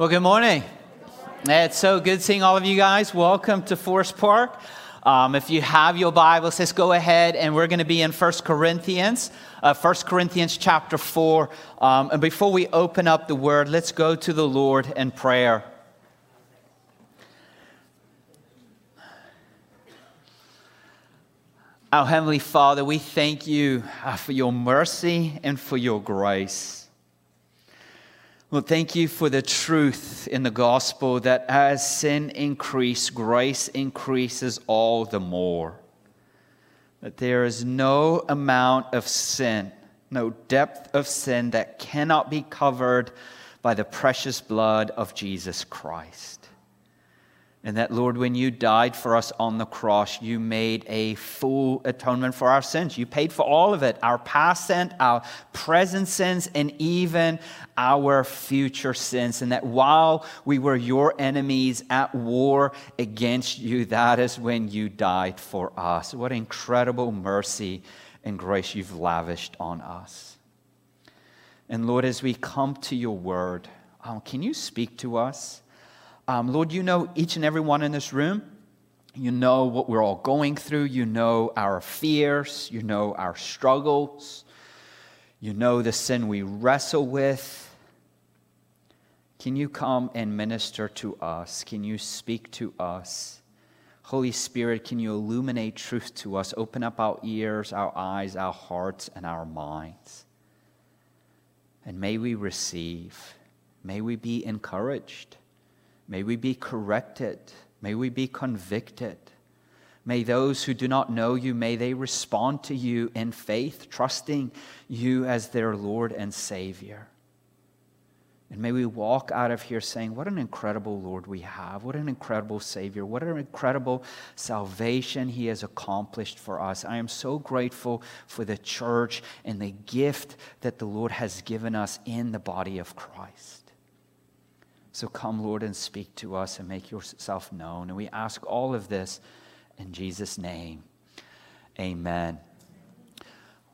Well, good morning. It's so good seeing all of you guys. Welcome to Forest Park. Um, if you have your Bibles, let's go ahead and we're going to be in 1 Corinthians, uh, 1 Corinthians chapter 4. Um, and before we open up the word, let's go to the Lord in prayer. Our Heavenly Father, we thank you uh, for your mercy and for your grace. Lord, thank you for the truth in the gospel that as sin increases, grace increases all the more. That there is no amount of sin, no depth of sin that cannot be covered by the precious blood of Jesus Christ. And that, Lord, when you died for us on the cross, you made a full atonement for our sins. You paid for all of it our past sins, our present sins, and even our future sins. And that while we were your enemies at war against you, that is when you died for us. What incredible mercy and grace you've lavished on us. And Lord, as we come to your word, um, can you speak to us? Um, Lord, you know each and every one in this room. You know what we're all going through. You know our fears. You know our struggles. You know the sin we wrestle with. Can you come and minister to us? Can you speak to us? Holy Spirit, can you illuminate truth to us? Open up our ears, our eyes, our hearts, and our minds. And may we receive. May we be encouraged. May we be corrected. May we be convicted. May those who do not know you, may they respond to you in faith, trusting you as their Lord and Savior. And may we walk out of here saying, What an incredible Lord we have. What an incredible Savior. What an incredible salvation He has accomplished for us. I am so grateful for the church and the gift that the Lord has given us in the body of Christ. So come, Lord, and speak to us and make yourself known. And we ask all of this in Jesus' name. Amen.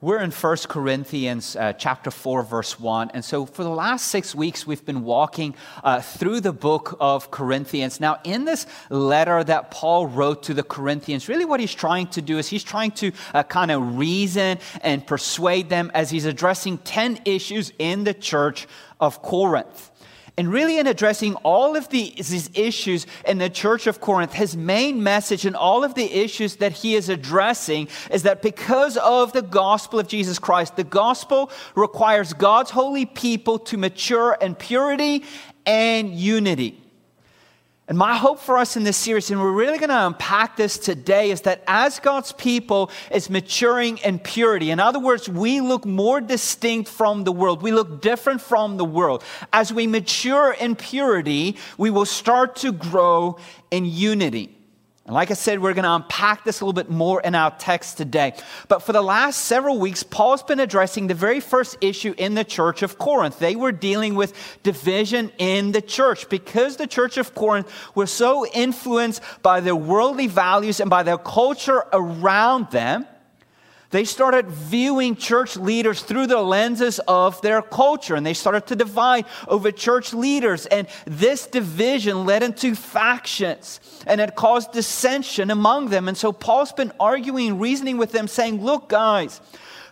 We're in 1 Corinthians uh, chapter 4, verse 1. And so for the last six weeks, we've been walking uh, through the book of Corinthians. Now, in this letter that Paul wrote to the Corinthians, really what he's trying to do is he's trying to uh, kind of reason and persuade them as he's addressing 10 issues in the church of Corinth. And really, in addressing all of these, issues in the church of Corinth, his main message and all of the issues that he is addressing is that because of the gospel of Jesus Christ, the gospel requires God's holy people to mature in purity and unity. And my hope for us in this series, and we're really going to unpack this today, is that as God's people is maturing in purity, in other words, we look more distinct from the world. We look different from the world. As we mature in purity, we will start to grow in unity. And like I said, we're going to unpack this a little bit more in our text today. But for the last several weeks, Paul's been addressing the very first issue in the church of Corinth. They were dealing with division in the church because the church of Corinth was so influenced by their worldly values and by their culture around them they started viewing church leaders through the lenses of their culture and they started to divide over church leaders. And this division led into factions and it caused dissension among them. And so Paul's been arguing, reasoning with them, saying, Look, guys,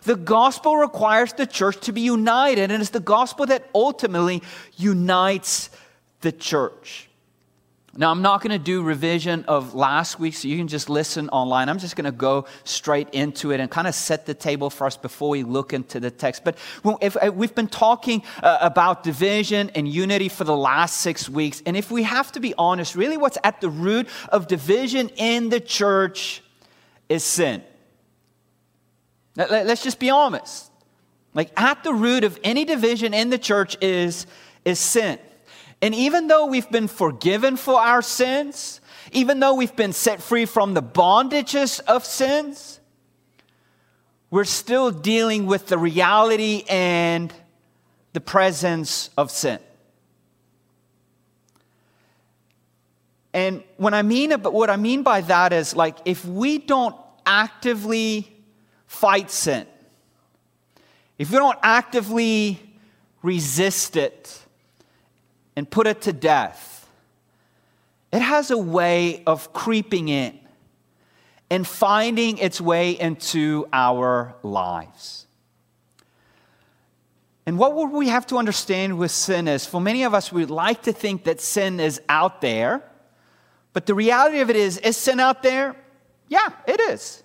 the gospel requires the church to be united, and it's the gospel that ultimately unites the church. Now, I'm not going to do revision of last week, so you can just listen online. I'm just going to go straight into it and kind of set the table for us before we look into the text. But if, uh, we've been talking uh, about division and unity for the last six weeks, and if we have to be honest, really what's at the root of division in the church is sin. Let's just be honest. Like, at the root of any division in the church is, is sin. And even though we've been forgiven for our sins, even though we've been set free from the bondages of sins, we're still dealing with the reality and the presence of sin. And when I mean what I mean by that is like if we don't actively fight sin, if we don't actively resist it, and put it to death, it has a way of creeping in and finding its way into our lives. And what we have to understand with sin is for many of us, we'd like to think that sin is out there. But the reality of it is, is sin out there? Yeah, it is.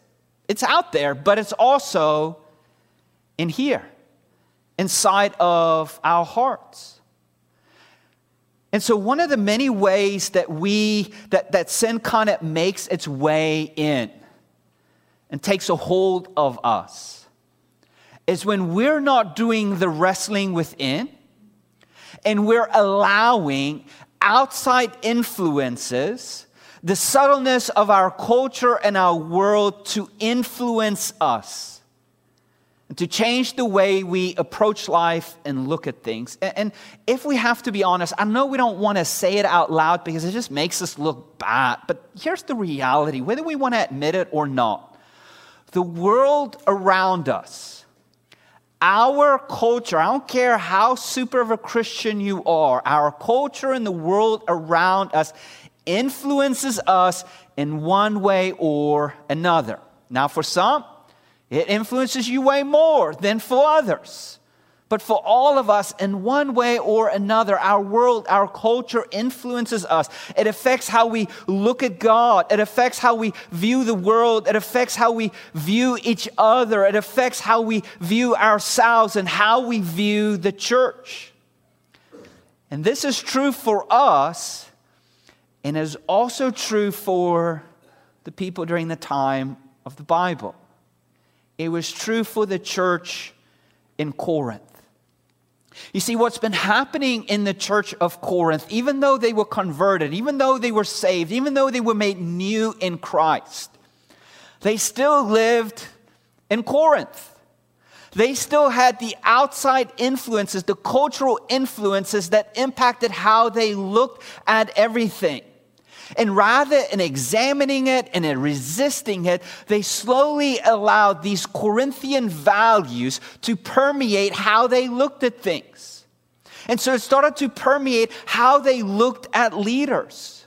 It's out there, but it's also in here, inside of our hearts. And so one of the many ways that we that, that sin of makes its way in and takes a hold of us is when we're not doing the wrestling within and we're allowing outside influences, the subtleness of our culture and our world to influence us to change the way we approach life and look at things. And if we have to be honest, I know we don't want to say it out loud because it just makes us look bad, but here's the reality whether we want to admit it or not, the world around us our culture, I don't care how super of a Christian you are, our culture and the world around us influences us in one way or another. Now, for some, it influences you way more than for others. But for all of us, in one way or another, our world, our culture influences us. It affects how we look at God. It affects how we view the world. It affects how we view each other. It affects how we view ourselves and how we view the church. And this is true for us, and is also true for the people during the time of the Bible. It was true for the church in Corinth. You see, what's been happening in the church of Corinth, even though they were converted, even though they were saved, even though they were made new in Christ, they still lived in Corinth. They still had the outside influences, the cultural influences that impacted how they looked at everything. And rather than examining it and in resisting it, they slowly allowed these Corinthian values to permeate how they looked at things. And so it started to permeate how they looked at leaders.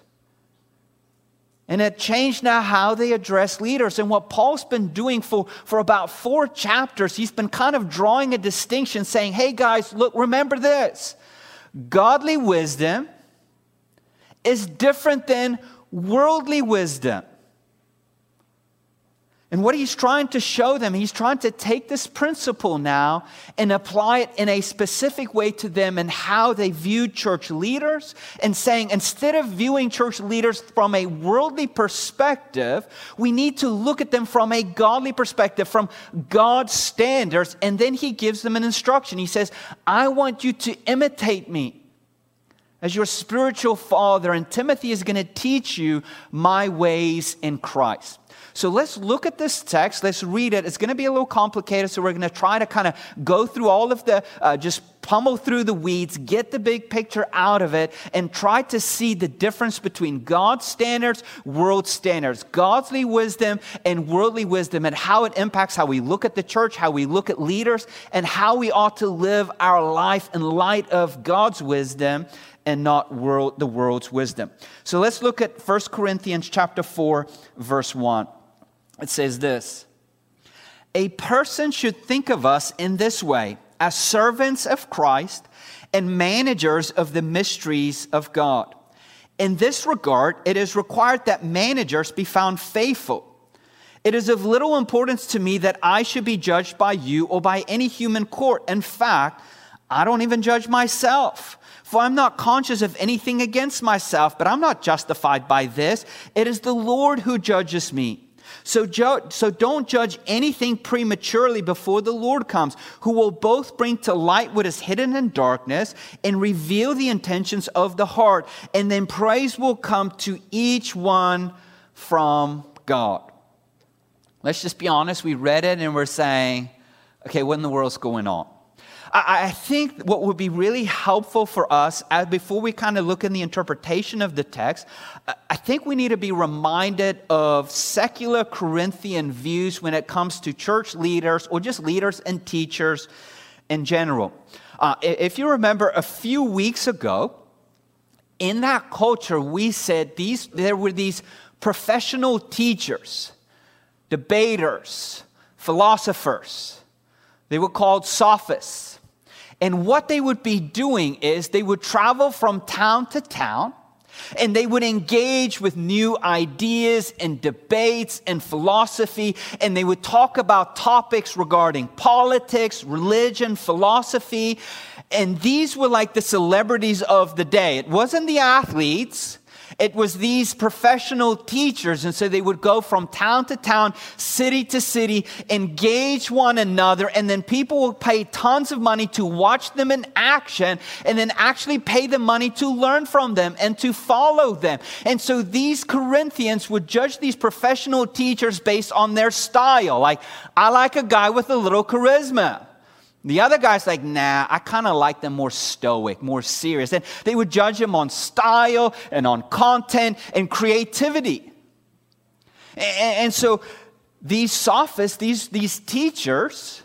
And it changed now how they address leaders. And what Paul's been doing for, for about four chapters, he's been kind of drawing a distinction, saying, hey guys, look, remember this. Godly wisdom is different than worldly wisdom. And what he's trying to show them, he's trying to take this principle now and apply it in a specific way to them and how they viewed church leaders, and saying instead of viewing church leaders from a worldly perspective, we need to look at them from a godly perspective, from God's standards. And then he gives them an instruction. He says, I want you to imitate me as your spiritual father, and Timothy is going to teach you my ways in Christ. So let's look at this text. Let's read it. It's going to be a little complicated, so we're going to try to kind of go through all of the, uh, just pummel through the weeds, get the big picture out of it, and try to see the difference between God's standards, world standards, godly wisdom, and worldly wisdom, and how it impacts how we look at the church, how we look at leaders, and how we ought to live our life in light of God's wisdom and not world, the world's wisdom. So let's look at 1 Corinthians chapter 4 verse 1. It says this: A person should think of us in this way, as servants of Christ and managers of the mysteries of God. In this regard, it is required that managers be found faithful. It is of little importance to me that I should be judged by you or by any human court. In fact, I don't even judge myself. For I'm not conscious of anything against myself, but I'm not justified by this. It is the Lord who judges me. So, ju- so don't judge anything prematurely before the Lord comes, who will both bring to light what is hidden in darkness and reveal the intentions of the heart. And then praise will come to each one from God. Let's just be honest. We read it and we're saying, okay, what in the world's going on? I, I think what would be really helpful for us as, before we kind of look in the interpretation of the text, I think we need to be reminded of secular Corinthian views when it comes to church leaders or just leaders and teachers in general. Uh, if you remember, a few weeks ago, in that culture, we said these, there were these professional teachers, debaters, philosophers. They were called sophists. And what they would be doing is they would travel from town to town and they would engage with new ideas and debates and philosophy, and they would talk about topics regarding politics, religion, philosophy. And these were like the celebrities of the day. It wasn't the athletes, it was these professional teachers. And so they would go from town to town, city to city, engage one another, and then people would pay tons of money to watch them in action and then actually pay the money to learn from them and to follow them. And so these Corinthians would judge these professional teachers based on their style. Like, I like a guy with a little charisma. The other guy's like, nah, I kind of like them more stoic, more serious. And they would judge him on style and on content and creativity. And, and so these sophists, these, these teachers,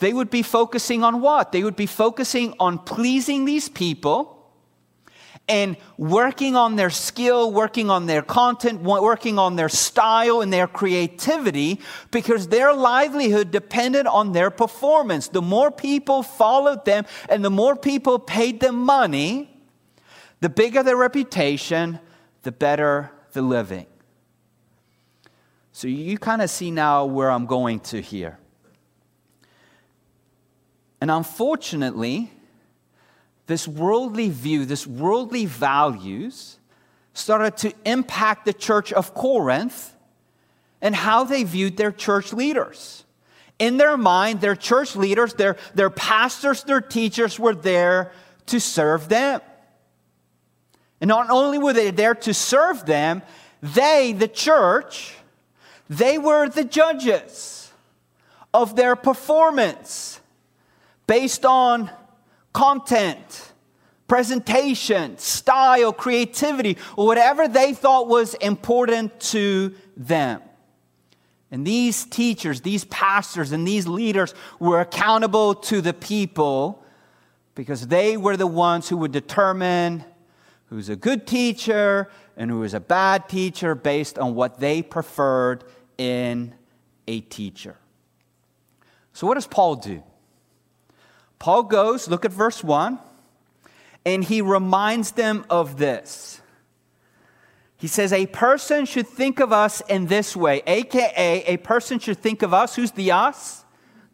they would be focusing on what? They would be focusing on pleasing these people and working on their skill, working on their content, working on their style and their creativity because their livelihood depended on their performance. The more people followed them and the more people paid them money, the bigger their reputation, the better the living. So you kind of see now where I'm going to here. And unfortunately, this worldly view, this worldly values started to impact the church of Corinth and how they viewed their church leaders. In their mind, their church leaders, their, their pastors, their teachers were there to serve them. And not only were they there to serve them, they, the church, they were the judges of their performance based on content, presentation, style, creativity, or whatever they thought was important to them. And these teachers, these pastors, and these leaders were accountable to the people because they were the ones who would determine who's a good teacher and who is a bad teacher based on what they preferred in a teacher. So, what does Paul do? Paul goes, look at verse 1, and he reminds them of this. He says, A person should think of us in this way, aka, a person should think of us. Who's the us?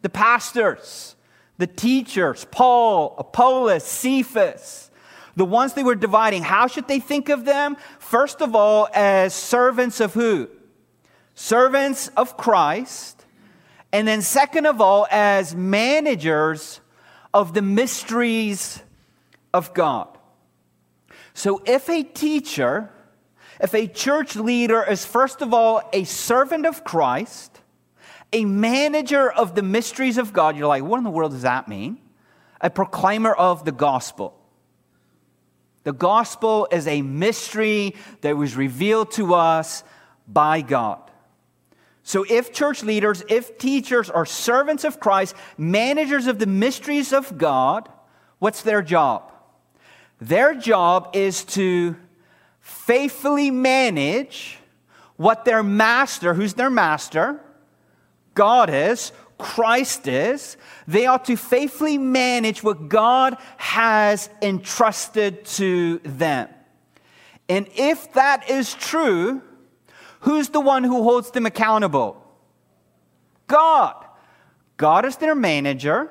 The pastors, the teachers, Paul, Apollos, Cephas, the ones they were dividing. How should they think of them? First of all, as servants of who? Servants of Christ. And then, second of all, as managers of the mysteries of God. So, if a teacher, if a church leader is first of all a servant of Christ, a manager of the mysteries of God, you're like, what in the world does that mean? A proclaimer of the gospel. The gospel is a mystery that was revealed to us by God. So, if church leaders, if teachers are servants of Christ, managers of the mysteries of God, what's their job? Their job is to faithfully manage what their master, who's their master? God is, Christ is. They are to faithfully manage what God has entrusted to them. And if that is true, Who's the one who holds them accountable? God. God is their manager.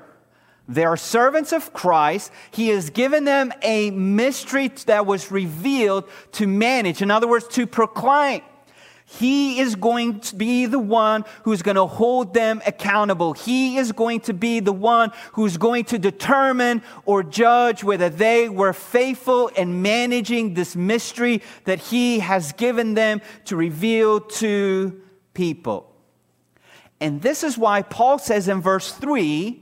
They are servants of Christ. He has given them a mystery that was revealed to manage. In other words, to proclaim. He is going to be the one who's going to hold them accountable. He is going to be the one who's going to determine or judge whether they were faithful in managing this mystery that He has given them to reveal to people. And this is why Paul says in verse 3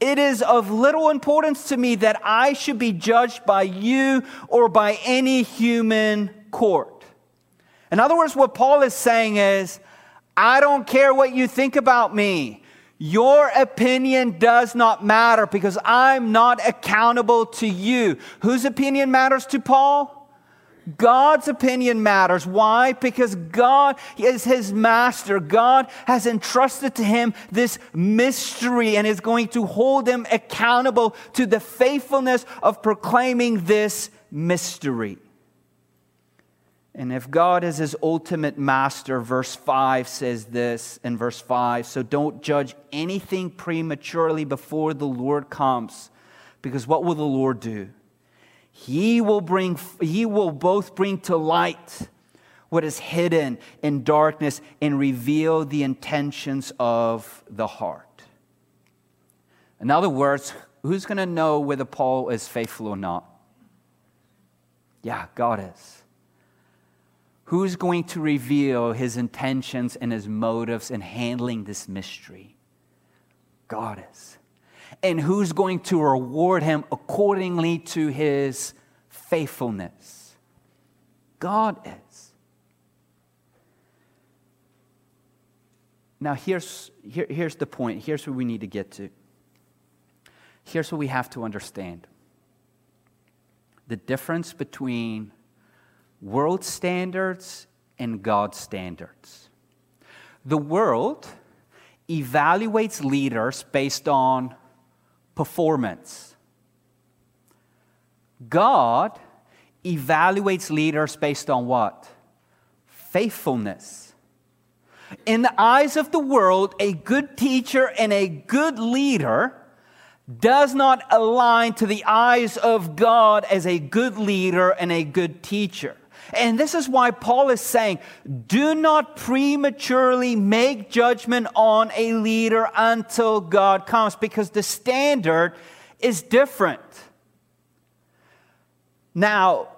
it is of little importance to me that I should be judged by you or by any human court. In other words, what Paul is saying is, I don't care what you think about me. Your opinion does not matter because I'm not accountable to you. Whose opinion matters to Paul? God's opinion matters. Why? Because God is his master. God has entrusted to him this mystery and is going to hold him accountable to the faithfulness of proclaiming this mystery. And if God is his ultimate master, verse 5 says this in verse 5 so don't judge anything prematurely before the Lord comes, because what will the Lord do? He will bring, he will both bring to light what is hidden in darkness and reveal the intentions of the heart. In other words, who's going to know whether Paul is faithful or not? Yeah, God is. Who's going to reveal his intentions and his motives in handling this mystery? God is and who's going to reward him accordingly to his faithfulness? God is. Now, here's, here, here's the point. Here's where we need to get to. Here's what we have to understand the difference between world standards and God's standards. The world evaluates leaders based on performance. God evaluates leaders based on what? Faithfulness. In the eyes of the world, a good teacher and a good leader does not align to the eyes of God as a good leader and a good teacher. And this is why Paul is saying, do not prematurely make judgment on a leader until God comes, because the standard is different. Now,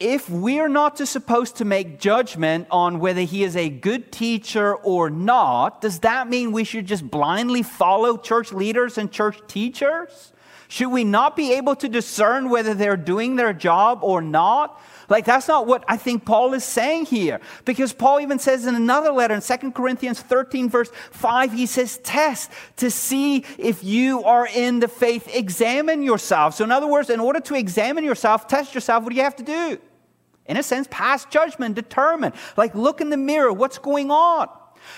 if we're not supposed to make judgment on whether he is a good teacher or not, does that mean we should just blindly follow church leaders and church teachers? Should we not be able to discern whether they're doing their job or not? Like, that's not what I think Paul is saying here. Because Paul even says in another letter, in 2 Corinthians 13, verse 5, he says, Test to see if you are in the faith. Examine yourself. So, in other words, in order to examine yourself, test yourself, what do you have to do? In a sense, pass judgment, determine. Like, look in the mirror, what's going on?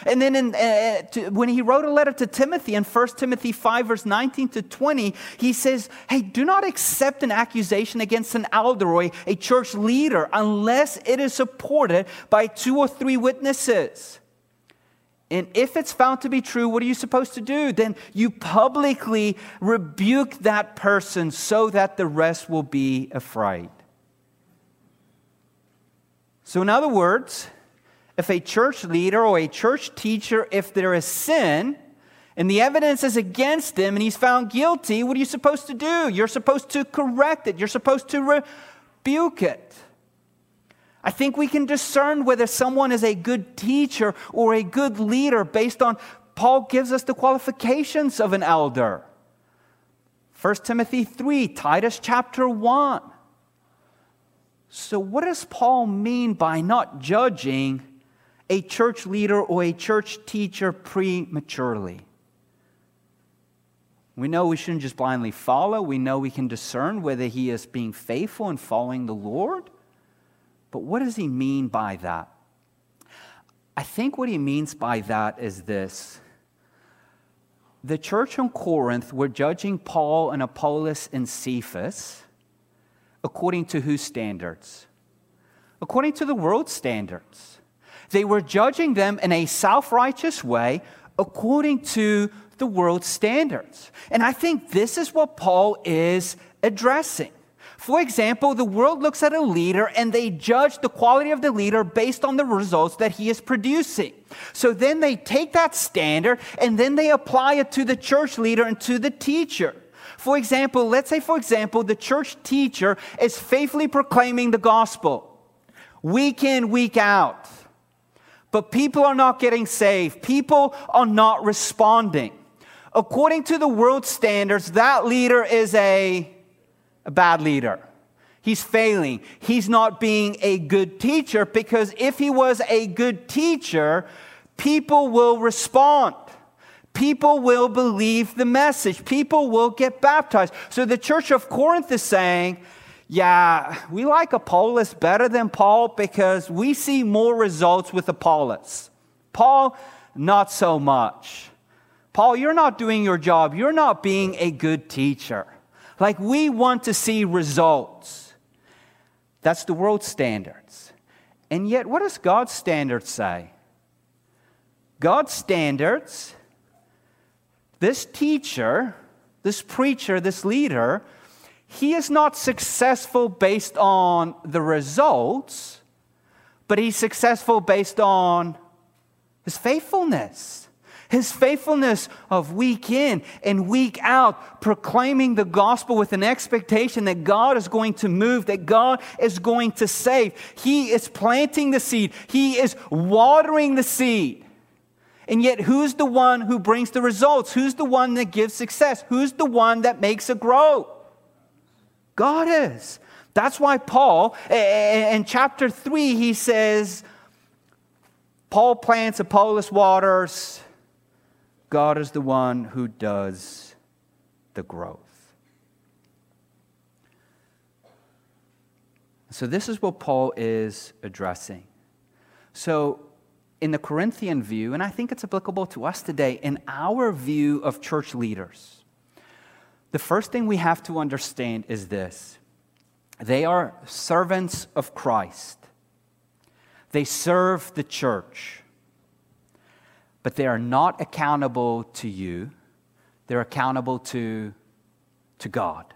And then in, uh, to, when he wrote a letter to Timothy in 1 Timothy 5, verse 19 to 20, he says, Hey, do not accept an accusation against an elder or a church leader unless it is supported by two or three witnesses. And if it's found to be true, what are you supposed to do? Then you publicly rebuke that person so that the rest will be afraid. So, in other words, if a church leader or a church teacher, if there is sin and the evidence is against him and he's found guilty, what are you supposed to do? You're supposed to correct it, you're supposed to rebuke it. I think we can discern whether someone is a good teacher or a good leader based on Paul gives us the qualifications of an elder. 1 Timothy 3, Titus chapter 1. So, what does Paul mean by not judging a church leader or a church teacher prematurely. We know we shouldn't just blindly follow. We know we can discern whether he is being faithful and following the Lord. But what does he mean by that? I think what he means by that is this. The church in Corinth were judging Paul and Apollos and Cephas according to whose standards? According to the world standards. They were judging them in a self righteous way according to the world's standards. And I think this is what Paul is addressing. For example, the world looks at a leader and they judge the quality of the leader based on the results that he is producing. So then they take that standard and then they apply it to the church leader and to the teacher. For example, let's say, for example, the church teacher is faithfully proclaiming the gospel week in, week out. But people are not getting saved. People are not responding. According to the world standards, that leader is a, a bad leader. He's failing. He's not being a good teacher because if he was a good teacher, people will respond. people will believe the message. People will get baptized. So the church of Corinth is saying, yeah, we like Apollos better than Paul because we see more results with Apollos. Paul, not so much. Paul, you're not doing your job. You're not being a good teacher. Like, we want to see results. That's the world standards. And yet, what does God's standards say? God's standards, this teacher, this preacher, this leader, he is not successful based on the results, but he's successful based on his faithfulness. His faithfulness of week in and week out, proclaiming the gospel with an expectation that God is going to move, that God is going to save. He is planting the seed, He is watering the seed. And yet, who's the one who brings the results? Who's the one that gives success? Who's the one that makes it grow? God is. That's why Paul, in chapter 3, he says, Paul plants, Apollos waters. God is the one who does the growth. So, this is what Paul is addressing. So, in the Corinthian view, and I think it's applicable to us today, in our view of church leaders, the first thing we have to understand is this. They are servants of Christ, they serve the church, but they are not accountable to you, they're accountable to, to God.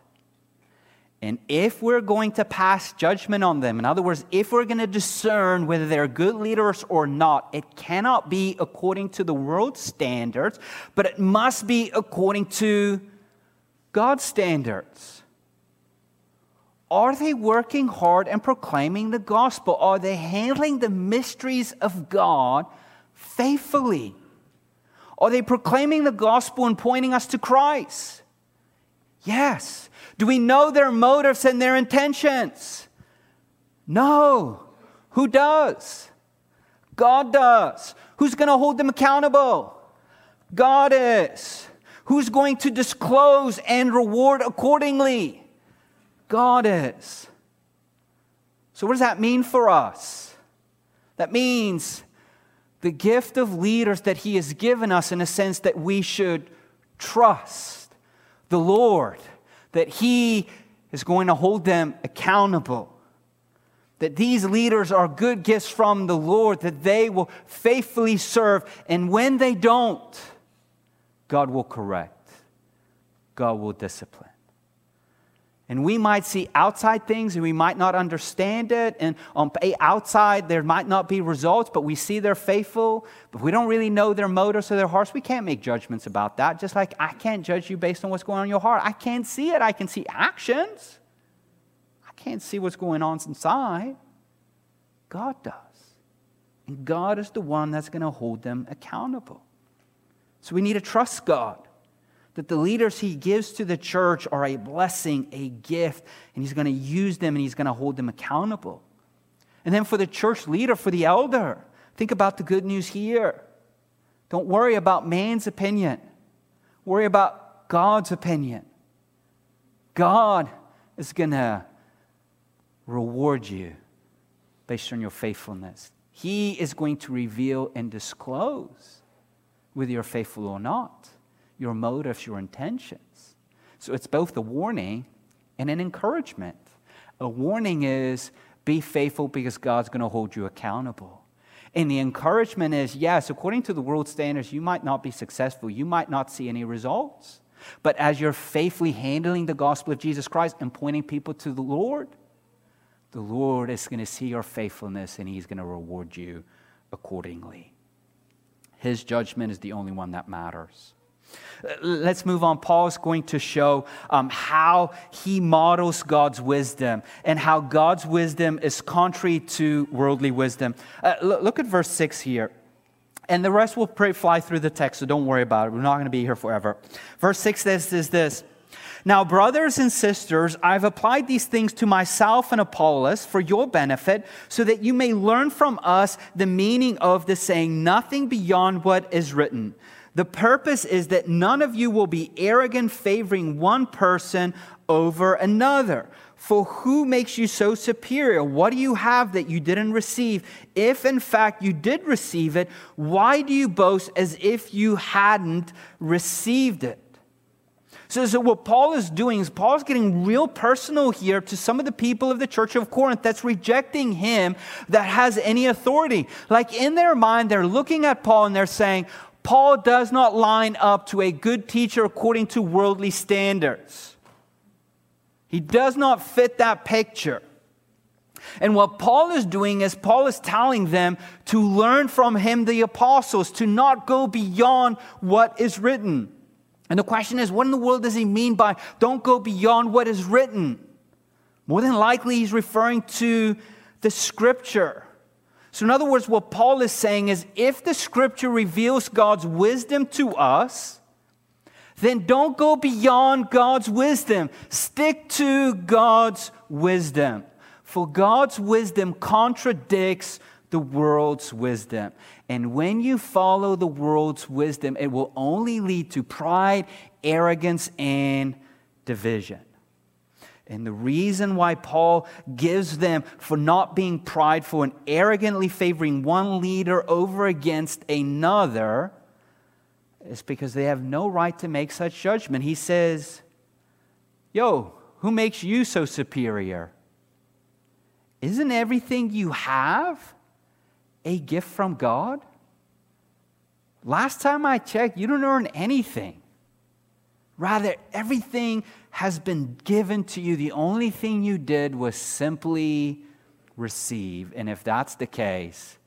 And if we're going to pass judgment on them, in other words, if we're going to discern whether they're good leaders or not, it cannot be according to the world's standards, but it must be according to God's standards? Are they working hard and proclaiming the gospel? Are they handling the mysteries of God faithfully? Are they proclaiming the gospel and pointing us to Christ? Yes. Do we know their motives and their intentions? No. Who does? God does. Who's going to hold them accountable? God is. Who's going to disclose and reward accordingly? God is. So, what does that mean for us? That means the gift of leaders that He has given us in a sense that we should trust the Lord, that He is going to hold them accountable, that these leaders are good gifts from the Lord, that they will faithfully serve, and when they don't, God will correct, God will discipline. And we might see outside things and we might not understand it. And on outside, there might not be results, but we see they're faithful. But we don't really know their motives or their hearts. We can't make judgments about that. Just like I can't judge you based on what's going on in your heart. I can't see it. I can see actions. I can't see what's going on inside. God does. And God is the one that's going to hold them accountable. So we need to trust God that the leaders he gives to the church are a blessing, a gift, and he's going to use them and he's going to hold them accountable. And then for the church leader, for the elder, think about the good news here. Don't worry about man's opinion, worry about God's opinion. God is going to reward you based on your faithfulness. He is going to reveal and disclose whether you're faithful or not, your motives, your intentions. So it's both a warning and an encouragement. A warning is be faithful because God's going to hold you accountable. And the encouragement is yes, according to the world standards, you might not be successful, you might not see any results. But as you're faithfully handling the gospel of Jesus Christ and pointing people to the Lord, the Lord is going to see your faithfulness and He's going to reward you accordingly. His judgment is the only one that matters. Let's move on. Paul is going to show um, how he models God's wisdom and how God's wisdom is contrary to worldly wisdom. Uh, look, look, at verse 6 here. And the rest will pray, fly through the text, so don't worry about it. We're not going to be here forever. Verse 6 says is this now, brothers and sisters, I've applied these things to myself and Apollos for your benefit, so that you may learn from us the meaning of the saying, nothing beyond what is written. The purpose is that none of you will be arrogant, favoring one person over another. For who makes you so superior? What do you have that you didn't receive? If in fact you did receive it, why do you boast as if you hadn't received it? So, so what Paul is doing is Paul's getting real personal here to some of the people of the church of Corinth that's rejecting him that has any authority. Like in their mind, they're looking at Paul and they're saying, Paul does not line up to a good teacher according to worldly standards. He does not fit that picture. And what Paul is doing is Paul is telling them to learn from him, the apostles, to not go beyond what is written. And the question is, what in the world does he mean by don't go beyond what is written? More than likely, he's referring to the scripture. So, in other words, what Paul is saying is if the scripture reveals God's wisdom to us, then don't go beyond God's wisdom. Stick to God's wisdom. For God's wisdom contradicts the world's wisdom. And when you follow the world's wisdom, it will only lead to pride, arrogance, and division. And the reason why Paul gives them for not being prideful and arrogantly favoring one leader over against another is because they have no right to make such judgment. He says, Yo, who makes you so superior? Isn't everything you have a gift from God? Last time I checked, you don't earn anything. Rather, everything has been given to you. The only thing you did was simply receive. And if that's the case,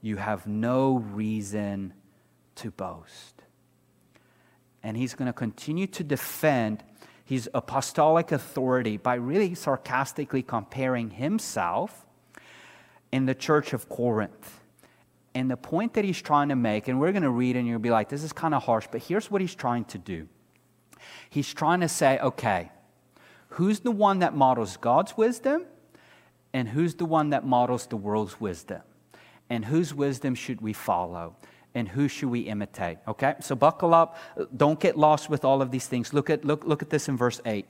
you have no reason to boast. And he's going to continue to defend his apostolic authority by really sarcastically comparing himself in the church of Corinth. And the point that he's trying to make, and we're going to read and you'll be like, this is kind of harsh, but here's what he's trying to do. He's trying to say, okay, who's the one that models God's wisdom? And who's the one that models the world's wisdom? And whose wisdom should we follow? And who should we imitate? Okay, so buckle up. Don't get lost with all of these things. Look at, look, look at this in verse 8.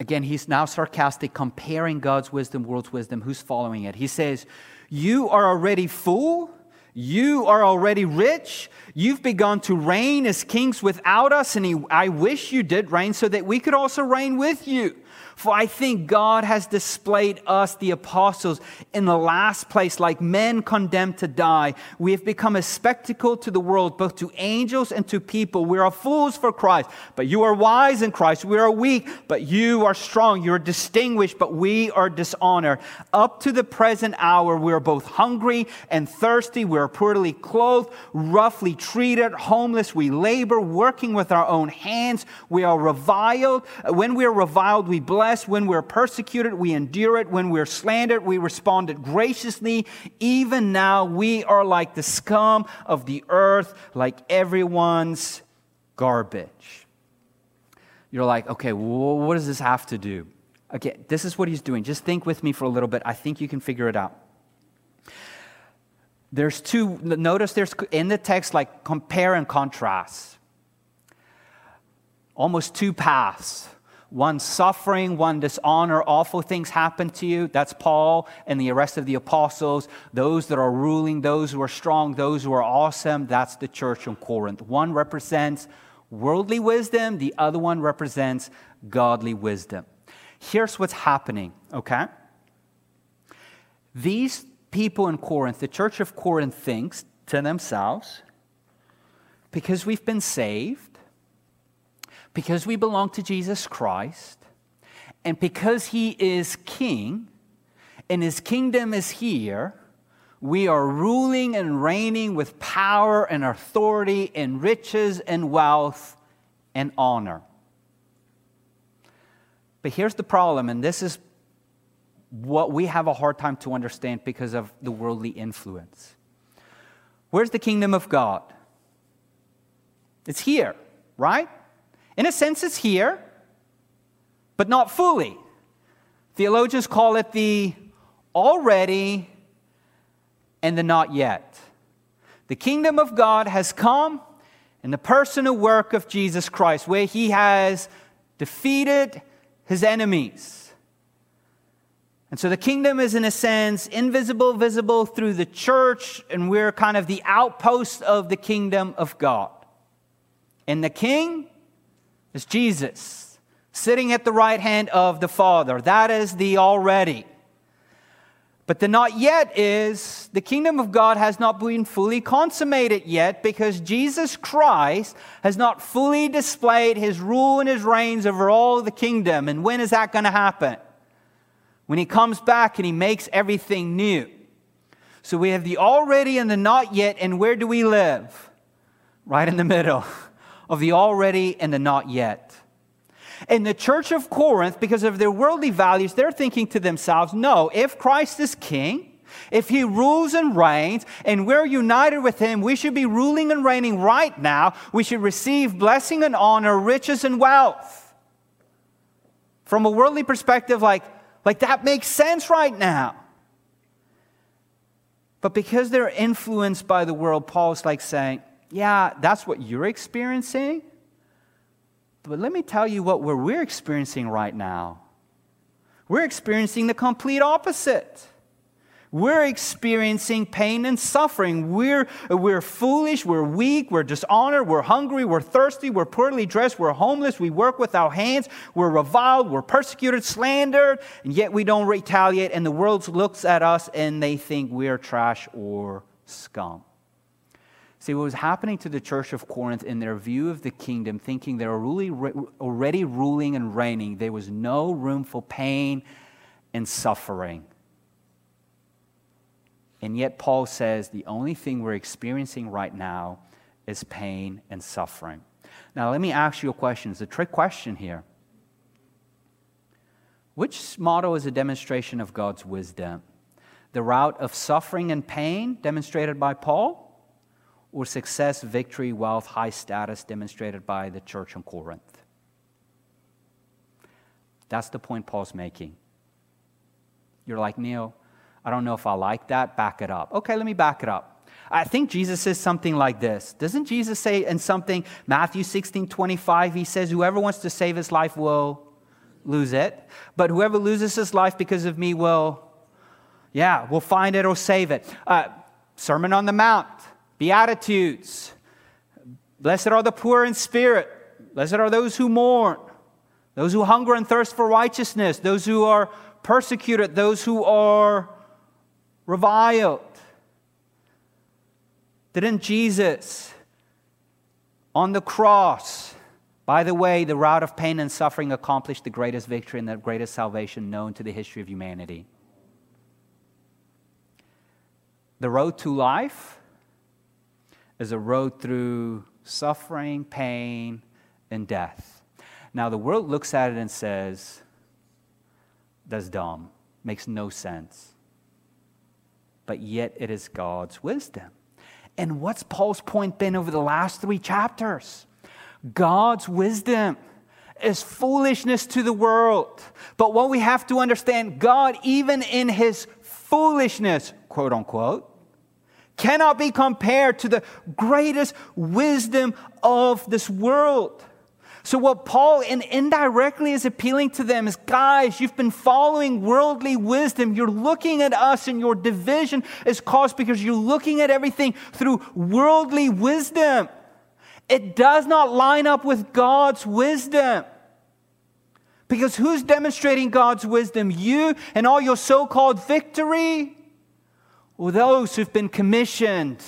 Again, he's now sarcastic, comparing God's wisdom, world's wisdom. Who's following it? He says, You are already full. You are already rich. You've begun to reign as kings without us, and he, I wish you did reign so that we could also reign with you. For I think God has displayed us, the apostles, in the last place like men condemned to die. We have become a spectacle to the world, both to angels and to people. We are fools for Christ, but you are wise in Christ. We are weak, but you are strong. You are distinguished, but we are dishonored. Up to the present hour, we are both hungry and thirsty. We are poorly clothed, roughly treated, homeless. We labor, working with our own hands. We are reviled. When we are reviled, we bless blessed. When we're persecuted, we endure it. When we're slandered, we responded graciously. Even now, we are like the scum of the earth, like everyone's garbage. You're like, okay, well, what does this have to do? Okay, this is what he's doing. Just think with me for a little bit. I think you can figure it out. There's two, notice there's in the text like compare and contrast. Almost two paths one suffering, one dishonor, awful things happen to you. That's Paul and the rest of the apostles. Those that are ruling, those who are strong, those who are awesome. That's the church in Corinth. One represents worldly wisdom, the other one represents godly wisdom. Here's what's happening, okay? These people in Corinth, the church of Corinth thinks to themselves, because we've been saved, because we belong to Jesus Christ, and because He is King, and His kingdom is here, we are ruling and reigning with power and authority and riches and wealth and honor. But here's the problem, and this is what we have a hard time to understand because of the worldly influence. Where's the kingdom of God? It's here, right? In a sense, it's here, but not fully. Theologians call it the already and the not yet. The kingdom of God has come in the personal work of Jesus Christ, where he has defeated his enemies. And so the kingdom is, in a sense, invisible, visible through the church, and we're kind of the outpost of the kingdom of God. And the king is Jesus, sitting at the right hand of the Father. That is the already. But the not yet is the kingdom of God has not been fully consummated yet because Jesus Christ has not fully displayed his rule and his reigns over all the kingdom. And when is that going to happen? When he comes back and he makes everything new. So we have the already and the not yet, and where do we live? Right in the middle of the already and the not yet. In the church of Corinth, because of their worldly values, they're thinking to themselves, no, if Christ is king, if he rules and reigns, and we're united with him, we should be ruling and reigning right now. We should receive blessing and honor, riches and wealth. From a worldly perspective, like, like that makes sense right now. But because they're influenced by the world, Paul's like saying, yeah, that's what you're experiencing. But let me tell you what we're experiencing right now. We're experiencing the complete opposite. We're experiencing pain and suffering. We're, we're foolish, we're weak, we're dishonored, we're hungry, we're thirsty, we're poorly dressed, we're homeless, we work with our hands, we're reviled, we're persecuted, slandered, and yet we don't retaliate. And the world looks at us and they think we're trash or scum. See, what was happening to the church of Corinth in their view of the kingdom, thinking they were really, already ruling and reigning, there was no room for pain and suffering. And yet, Paul says the only thing we're experiencing right now is pain and suffering. Now, let me ask you a question. It's a trick question here. Which model is a demonstration of God's wisdom? The route of suffering and pain demonstrated by Paul? Or success, victory, wealth, high status demonstrated by the church in Corinth. That's the point Paul's making. You're like, Neil, I don't know if I like that. Back it up. Okay, let me back it up. I think Jesus says something like this. Doesn't Jesus say in something, Matthew 16 25, he says, Whoever wants to save his life will lose it, but whoever loses his life because of me will, yeah, will find it or save it. Uh, Sermon on the Mount, Beatitudes. Blessed are the poor in spirit. Blessed are those who mourn, those who hunger and thirst for righteousness, those who are persecuted, those who are reviled. Didn't Jesus on the cross, by the way, the route of pain and suffering accomplished the greatest victory and the greatest salvation known to the history of humanity? The road to life is a road through suffering, pain, and death. Now, the world looks at it and says, that's dumb, makes no sense. But yet, it is God's wisdom. And what's Paul's point been over the last three chapters? God's wisdom is foolishness to the world. But what we have to understand, God, even in his foolishness, quote unquote, cannot be compared to the greatest wisdom of this world. So, what Paul in indirectly is appealing to them is guys, you've been following worldly wisdom. You're looking at us, and your division is caused because you're looking at everything through worldly wisdom. It does not line up with God's wisdom. Because who's demonstrating God's wisdom? You and all your so called victory? Or those who've been commissioned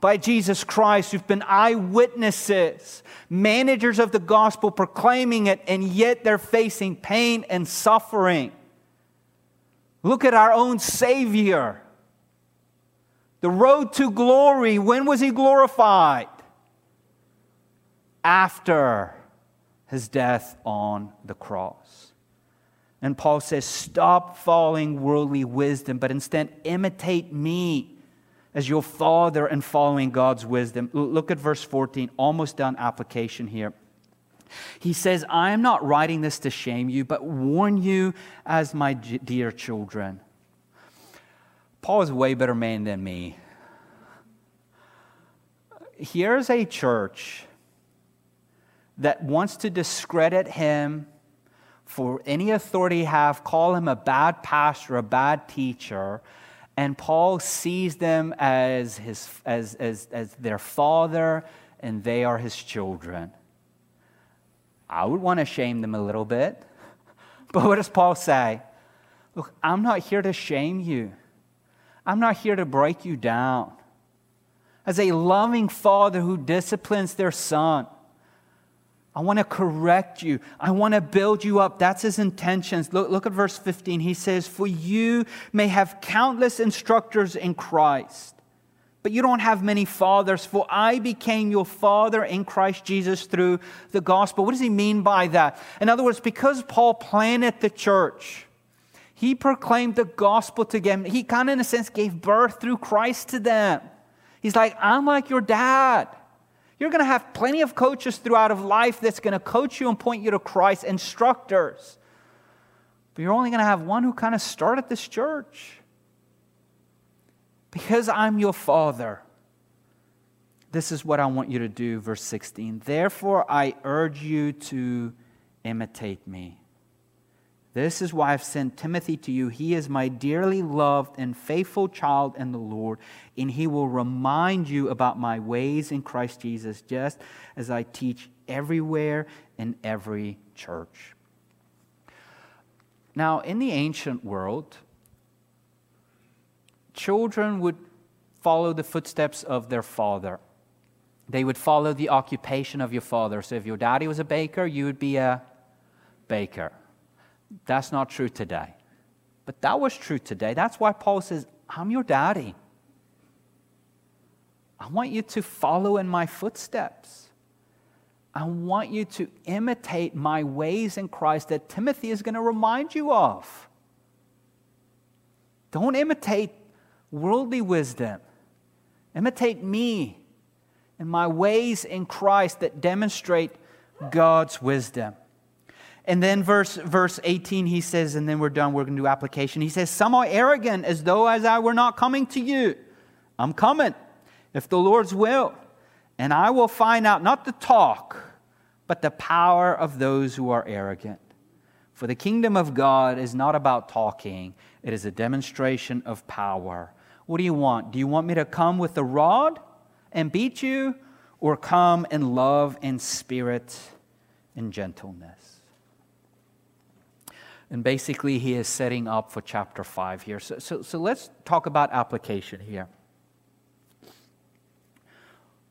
by Jesus Christ, who've been eyewitnesses, managers of the gospel, proclaiming it, and yet they're facing pain and suffering. Look at our own Savior. The road to glory, when was he glorified? After his death on the cross. And Paul says, Stop following worldly wisdom, but instead imitate me as your father and following God's wisdom. Look at verse 14, almost done application here. He says, I am not writing this to shame you, but warn you as my dear children. Paul is a way better man than me. here's a church that wants to discredit him for any authority have, call him a bad pastor, a bad teacher, and Paul sees them as, his, as, as, as their father, and they are his children. I would want to shame them a little bit. But what does Paul say? Look, I'm not here to shame you. I'm not here to break you down. As a loving father who disciplines their son, I want to correct you. I want to build you up. That's his intentions. Look, look at verse 15. He says, For you may have countless instructors in Christ, but you don't have many fathers, for I became your father in Christ Jesus through the gospel. What does he mean by that? In other words, because Paul planted the church, he proclaimed the gospel to them. He kind of, in a sense, gave birth through Christ to them. He's like, I'm like your dad. You're going to have plenty of coaches throughout of life that's going to coach you and point you to Christ, instructors. But you're only going to have one who kind of started this church. Because I'm your father. This is what I want you to do, verse 16. Therefore, I urge you to imitate me this is why I've sent Timothy to you. He is my dearly loved and faithful child in the Lord, and he will remind you about my ways in Christ Jesus, just as I teach everywhere in every church. Now, in the ancient world, children would follow the footsteps of their father. They would follow the occupation of your father. So if your daddy was a baker, you would be a baker. That's not true today. But that was true today. That's why Paul says, I'm your daddy. I want you to follow in my footsteps. I want you to imitate my ways in Christ that Timothy is going to remind you of. Don't imitate worldly wisdom. Imitate me and my ways in Christ that demonstrate God's wisdom. And then verse, verse 18, he says, and then we're done, we're going to do application. He says, Some are arrogant as though as I were not coming to you. I'm coming, if the Lord's will. And I will find out not the talk, but the power of those who are arrogant. For the kingdom of God is not about talking, it is a demonstration of power. What do you want? Do you want me to come with the rod and beat you, or come in love and spirit and gentleness? And basically, he is setting up for chapter 5 here. So, so, so let's talk about application here.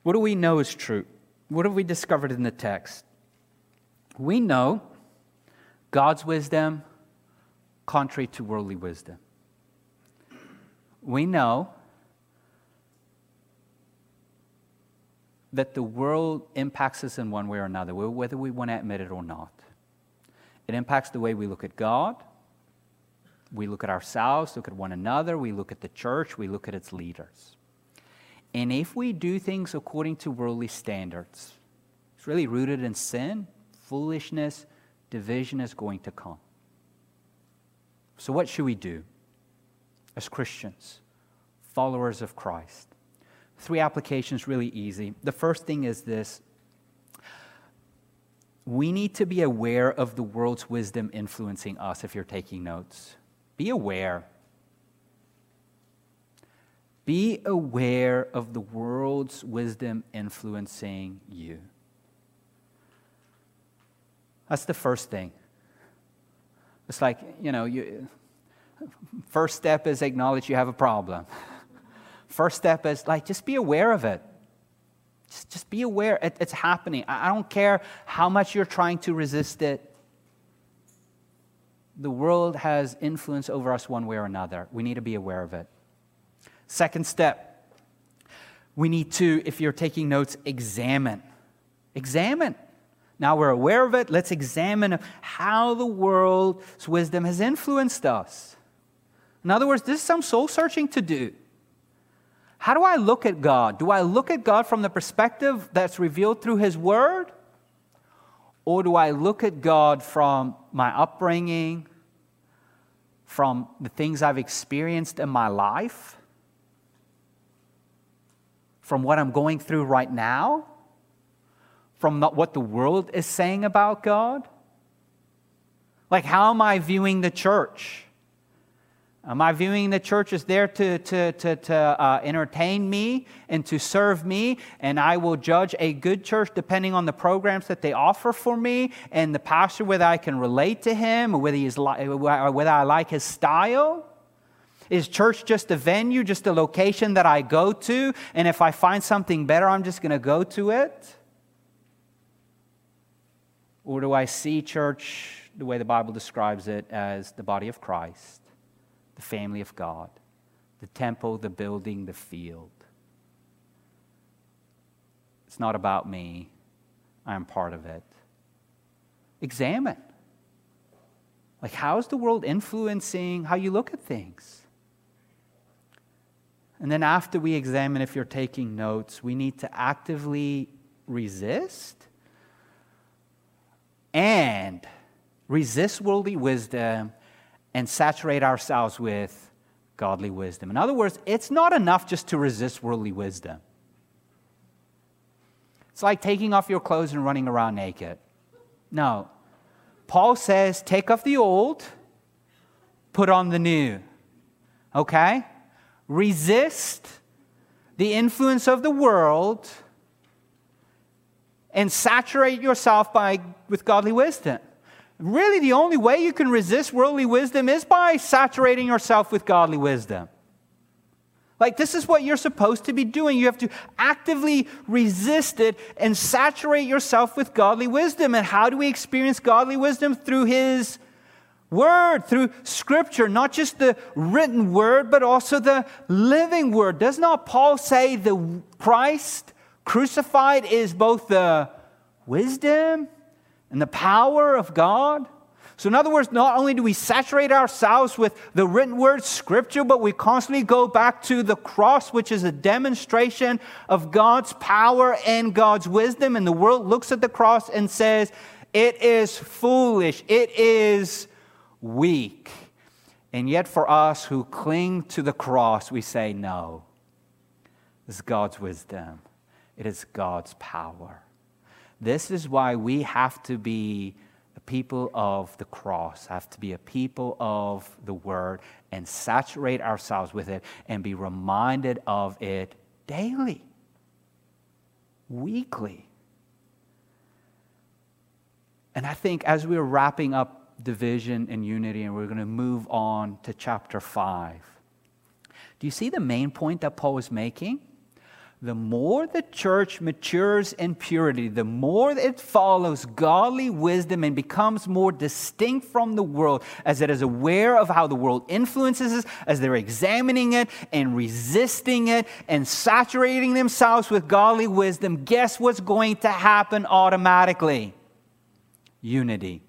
What do we know is true? What have we discovered in the text? We know God's wisdom contrary to worldly wisdom. We know that the world impacts us in one way or another, whether we want to admit it or not. It impacts the way we look at God. We look at ourselves, look at one another, we look at the church, we look at its leaders. And if we do things according to worldly standards, it's really rooted in sin, foolishness, division is going to come. So, what should we do as Christians, followers of Christ? Three applications really easy. The first thing is this we need to be aware of the world's wisdom influencing us if you're taking notes. Be aware. Be aware of the world's wisdom influencing you. That's the first thing. It's like, you know, you, first step is acknowledge you have a problem. First step is like, just be aware of it. Just, just be aware it, it's happening. I, I don't care how much you're trying to resist it. The world has influence over us one way or another. We need to be aware of it. Second step, we need to, if you're taking notes, examine. Examine. Now we're aware of it, let's examine how the world's wisdom has influenced us. In other words, this is some soul searching to do. How do I look at God? Do I look at God from the perspective that's revealed through His Word? Or do I look at God from my upbringing, from the things I've experienced in my life, from what I'm going through right now? From what the world is saying about God? Like, how am I viewing the church? Am I viewing the church as there to, to, to, to uh, entertain me and to serve me? And I will judge a good church depending on the programs that they offer for me and the pastor, whether I can relate to him or whether, he's li- whether I like his style? Is church just a venue, just a location that I go to? And if I find something better, I'm just going to go to it? Or do I see church the way the Bible describes it as the body of Christ, the family of God, the temple, the building, the field? It's not about me, I am part of it. Examine. Like, how's the world influencing how you look at things? And then, after we examine if you're taking notes, we need to actively resist and resist worldly wisdom and saturate ourselves with godly wisdom. In other words, it's not enough just to resist worldly wisdom. It's like taking off your clothes and running around naked. No. Paul says, take off the old, put on the new. Okay? resist the influence of the world and saturate yourself by, with godly wisdom. Really, the only way you can resist worldly wisdom is by saturating yourself with godly wisdom. Like, this is what you're supposed to be doing. You have to actively resist it and saturate yourself with godly wisdom. And how do we experience godly wisdom? Through His word, through scripture, not just the written word, but also the living word. Does not Paul say the Christ crucified is both the wisdom and the power of God? So, in other words, not only do we saturate ourselves with the written word, scripture, but we constantly go back to the cross, which is a demonstration of God's power and God's wisdom. And the world looks at the cross and says, It is foolish. It is weak. And yet, for us who cling to the cross, we say, no. This is God's wisdom, it is God's power. This is why we have to be a people of the cross, have to be a people of the word, and saturate ourselves with it and be reminded of it daily, weekly. And I think as we're wrapping up division and unity, and we're going to move on to chapter 5. Do you see the main point that Paul is making? The more the church matures in purity, the more it follows godly wisdom and becomes more distinct from the world as it is aware of how the world influences us, as they're examining it and resisting it and saturating themselves with godly wisdom, guess what's going to happen automatically? Unity.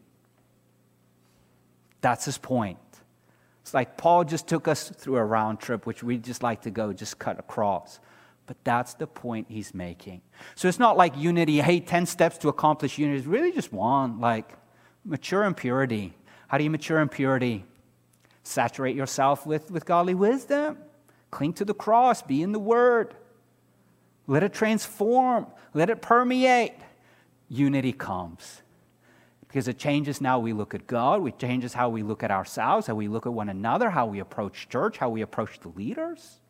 That's his point. It's like Paul just took us through a round trip, which we'd just like to go, just cut across. But that's the point he's making. So it's not like unity, hey, 10 steps to accomplish unity. It's really just one, like mature in purity. How do you mature in purity? Saturate yourself with, with godly wisdom. Cling to the cross. Be in the word. Let it transform. Let it permeate. Unity comes because it changes now we look at God, it changes how we look at ourselves, how we look at one another, how we approach church, how we approach the leaders.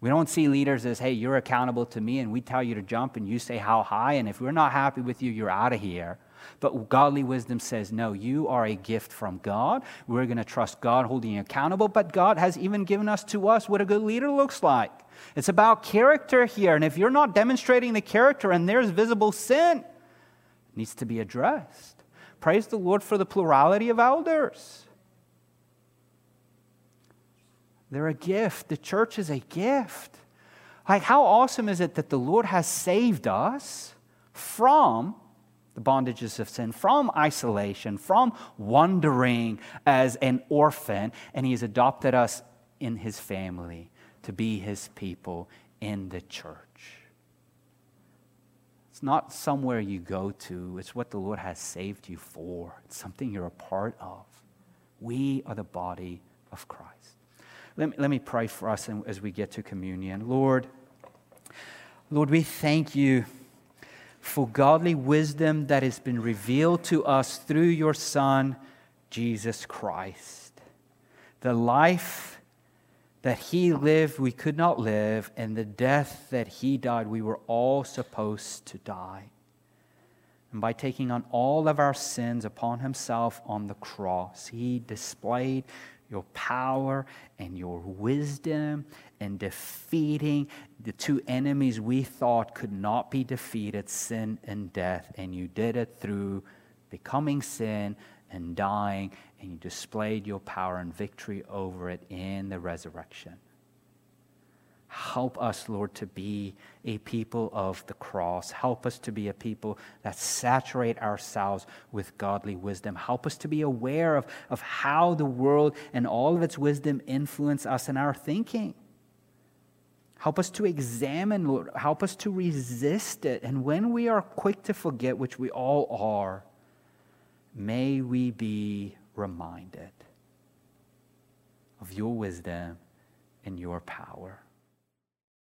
We don't see leaders as, hey, you're accountable to me, and we tell you to jump, and you say how high, and if we're not happy with you, you're out of here. But godly wisdom says, no, you are a gift from God. We're going to trust God holding you accountable, but God has even given us to us what a good leader looks like. It's about character here, and if you're not demonstrating the character and there's visible sin, it needs to be addressed. Praise the Lord for the plurality of elders. They're a gift. The church is a gift. Like, how awesome is it that the Lord has saved us from the bondages of sin, from isolation, from wandering as an orphan, and He has adopted us in His family to be His people in the church. It's not somewhere you go to, it's what the Lord has saved you for. It's something you're a part of. We are the body of Christ. Let me, let me pray for us as we get to communion. Lord, Lord, we thank you for godly wisdom that has been revealed to us through your Son, Jesus Christ. The life that he lived, we could not live, and the death that he died, we were all supposed to die. And by taking on all of our sins upon himself on the cross, he displayed your power and your wisdom in defeating the two enemies we thought could not be defeated sin and death. And you did it through becoming sin and dying, and you displayed your power and victory over it in the resurrection. Help us, Lord, to be a people of the cross. Help us to be a people that saturate ourselves with godly wisdom. Help us to be aware of, of how the world and all of its wisdom influence us in our thinking. Help us to examine, Lord. Help us to resist it. And when we are quick to forget, which we all are, may we be reminded of your wisdom and your power.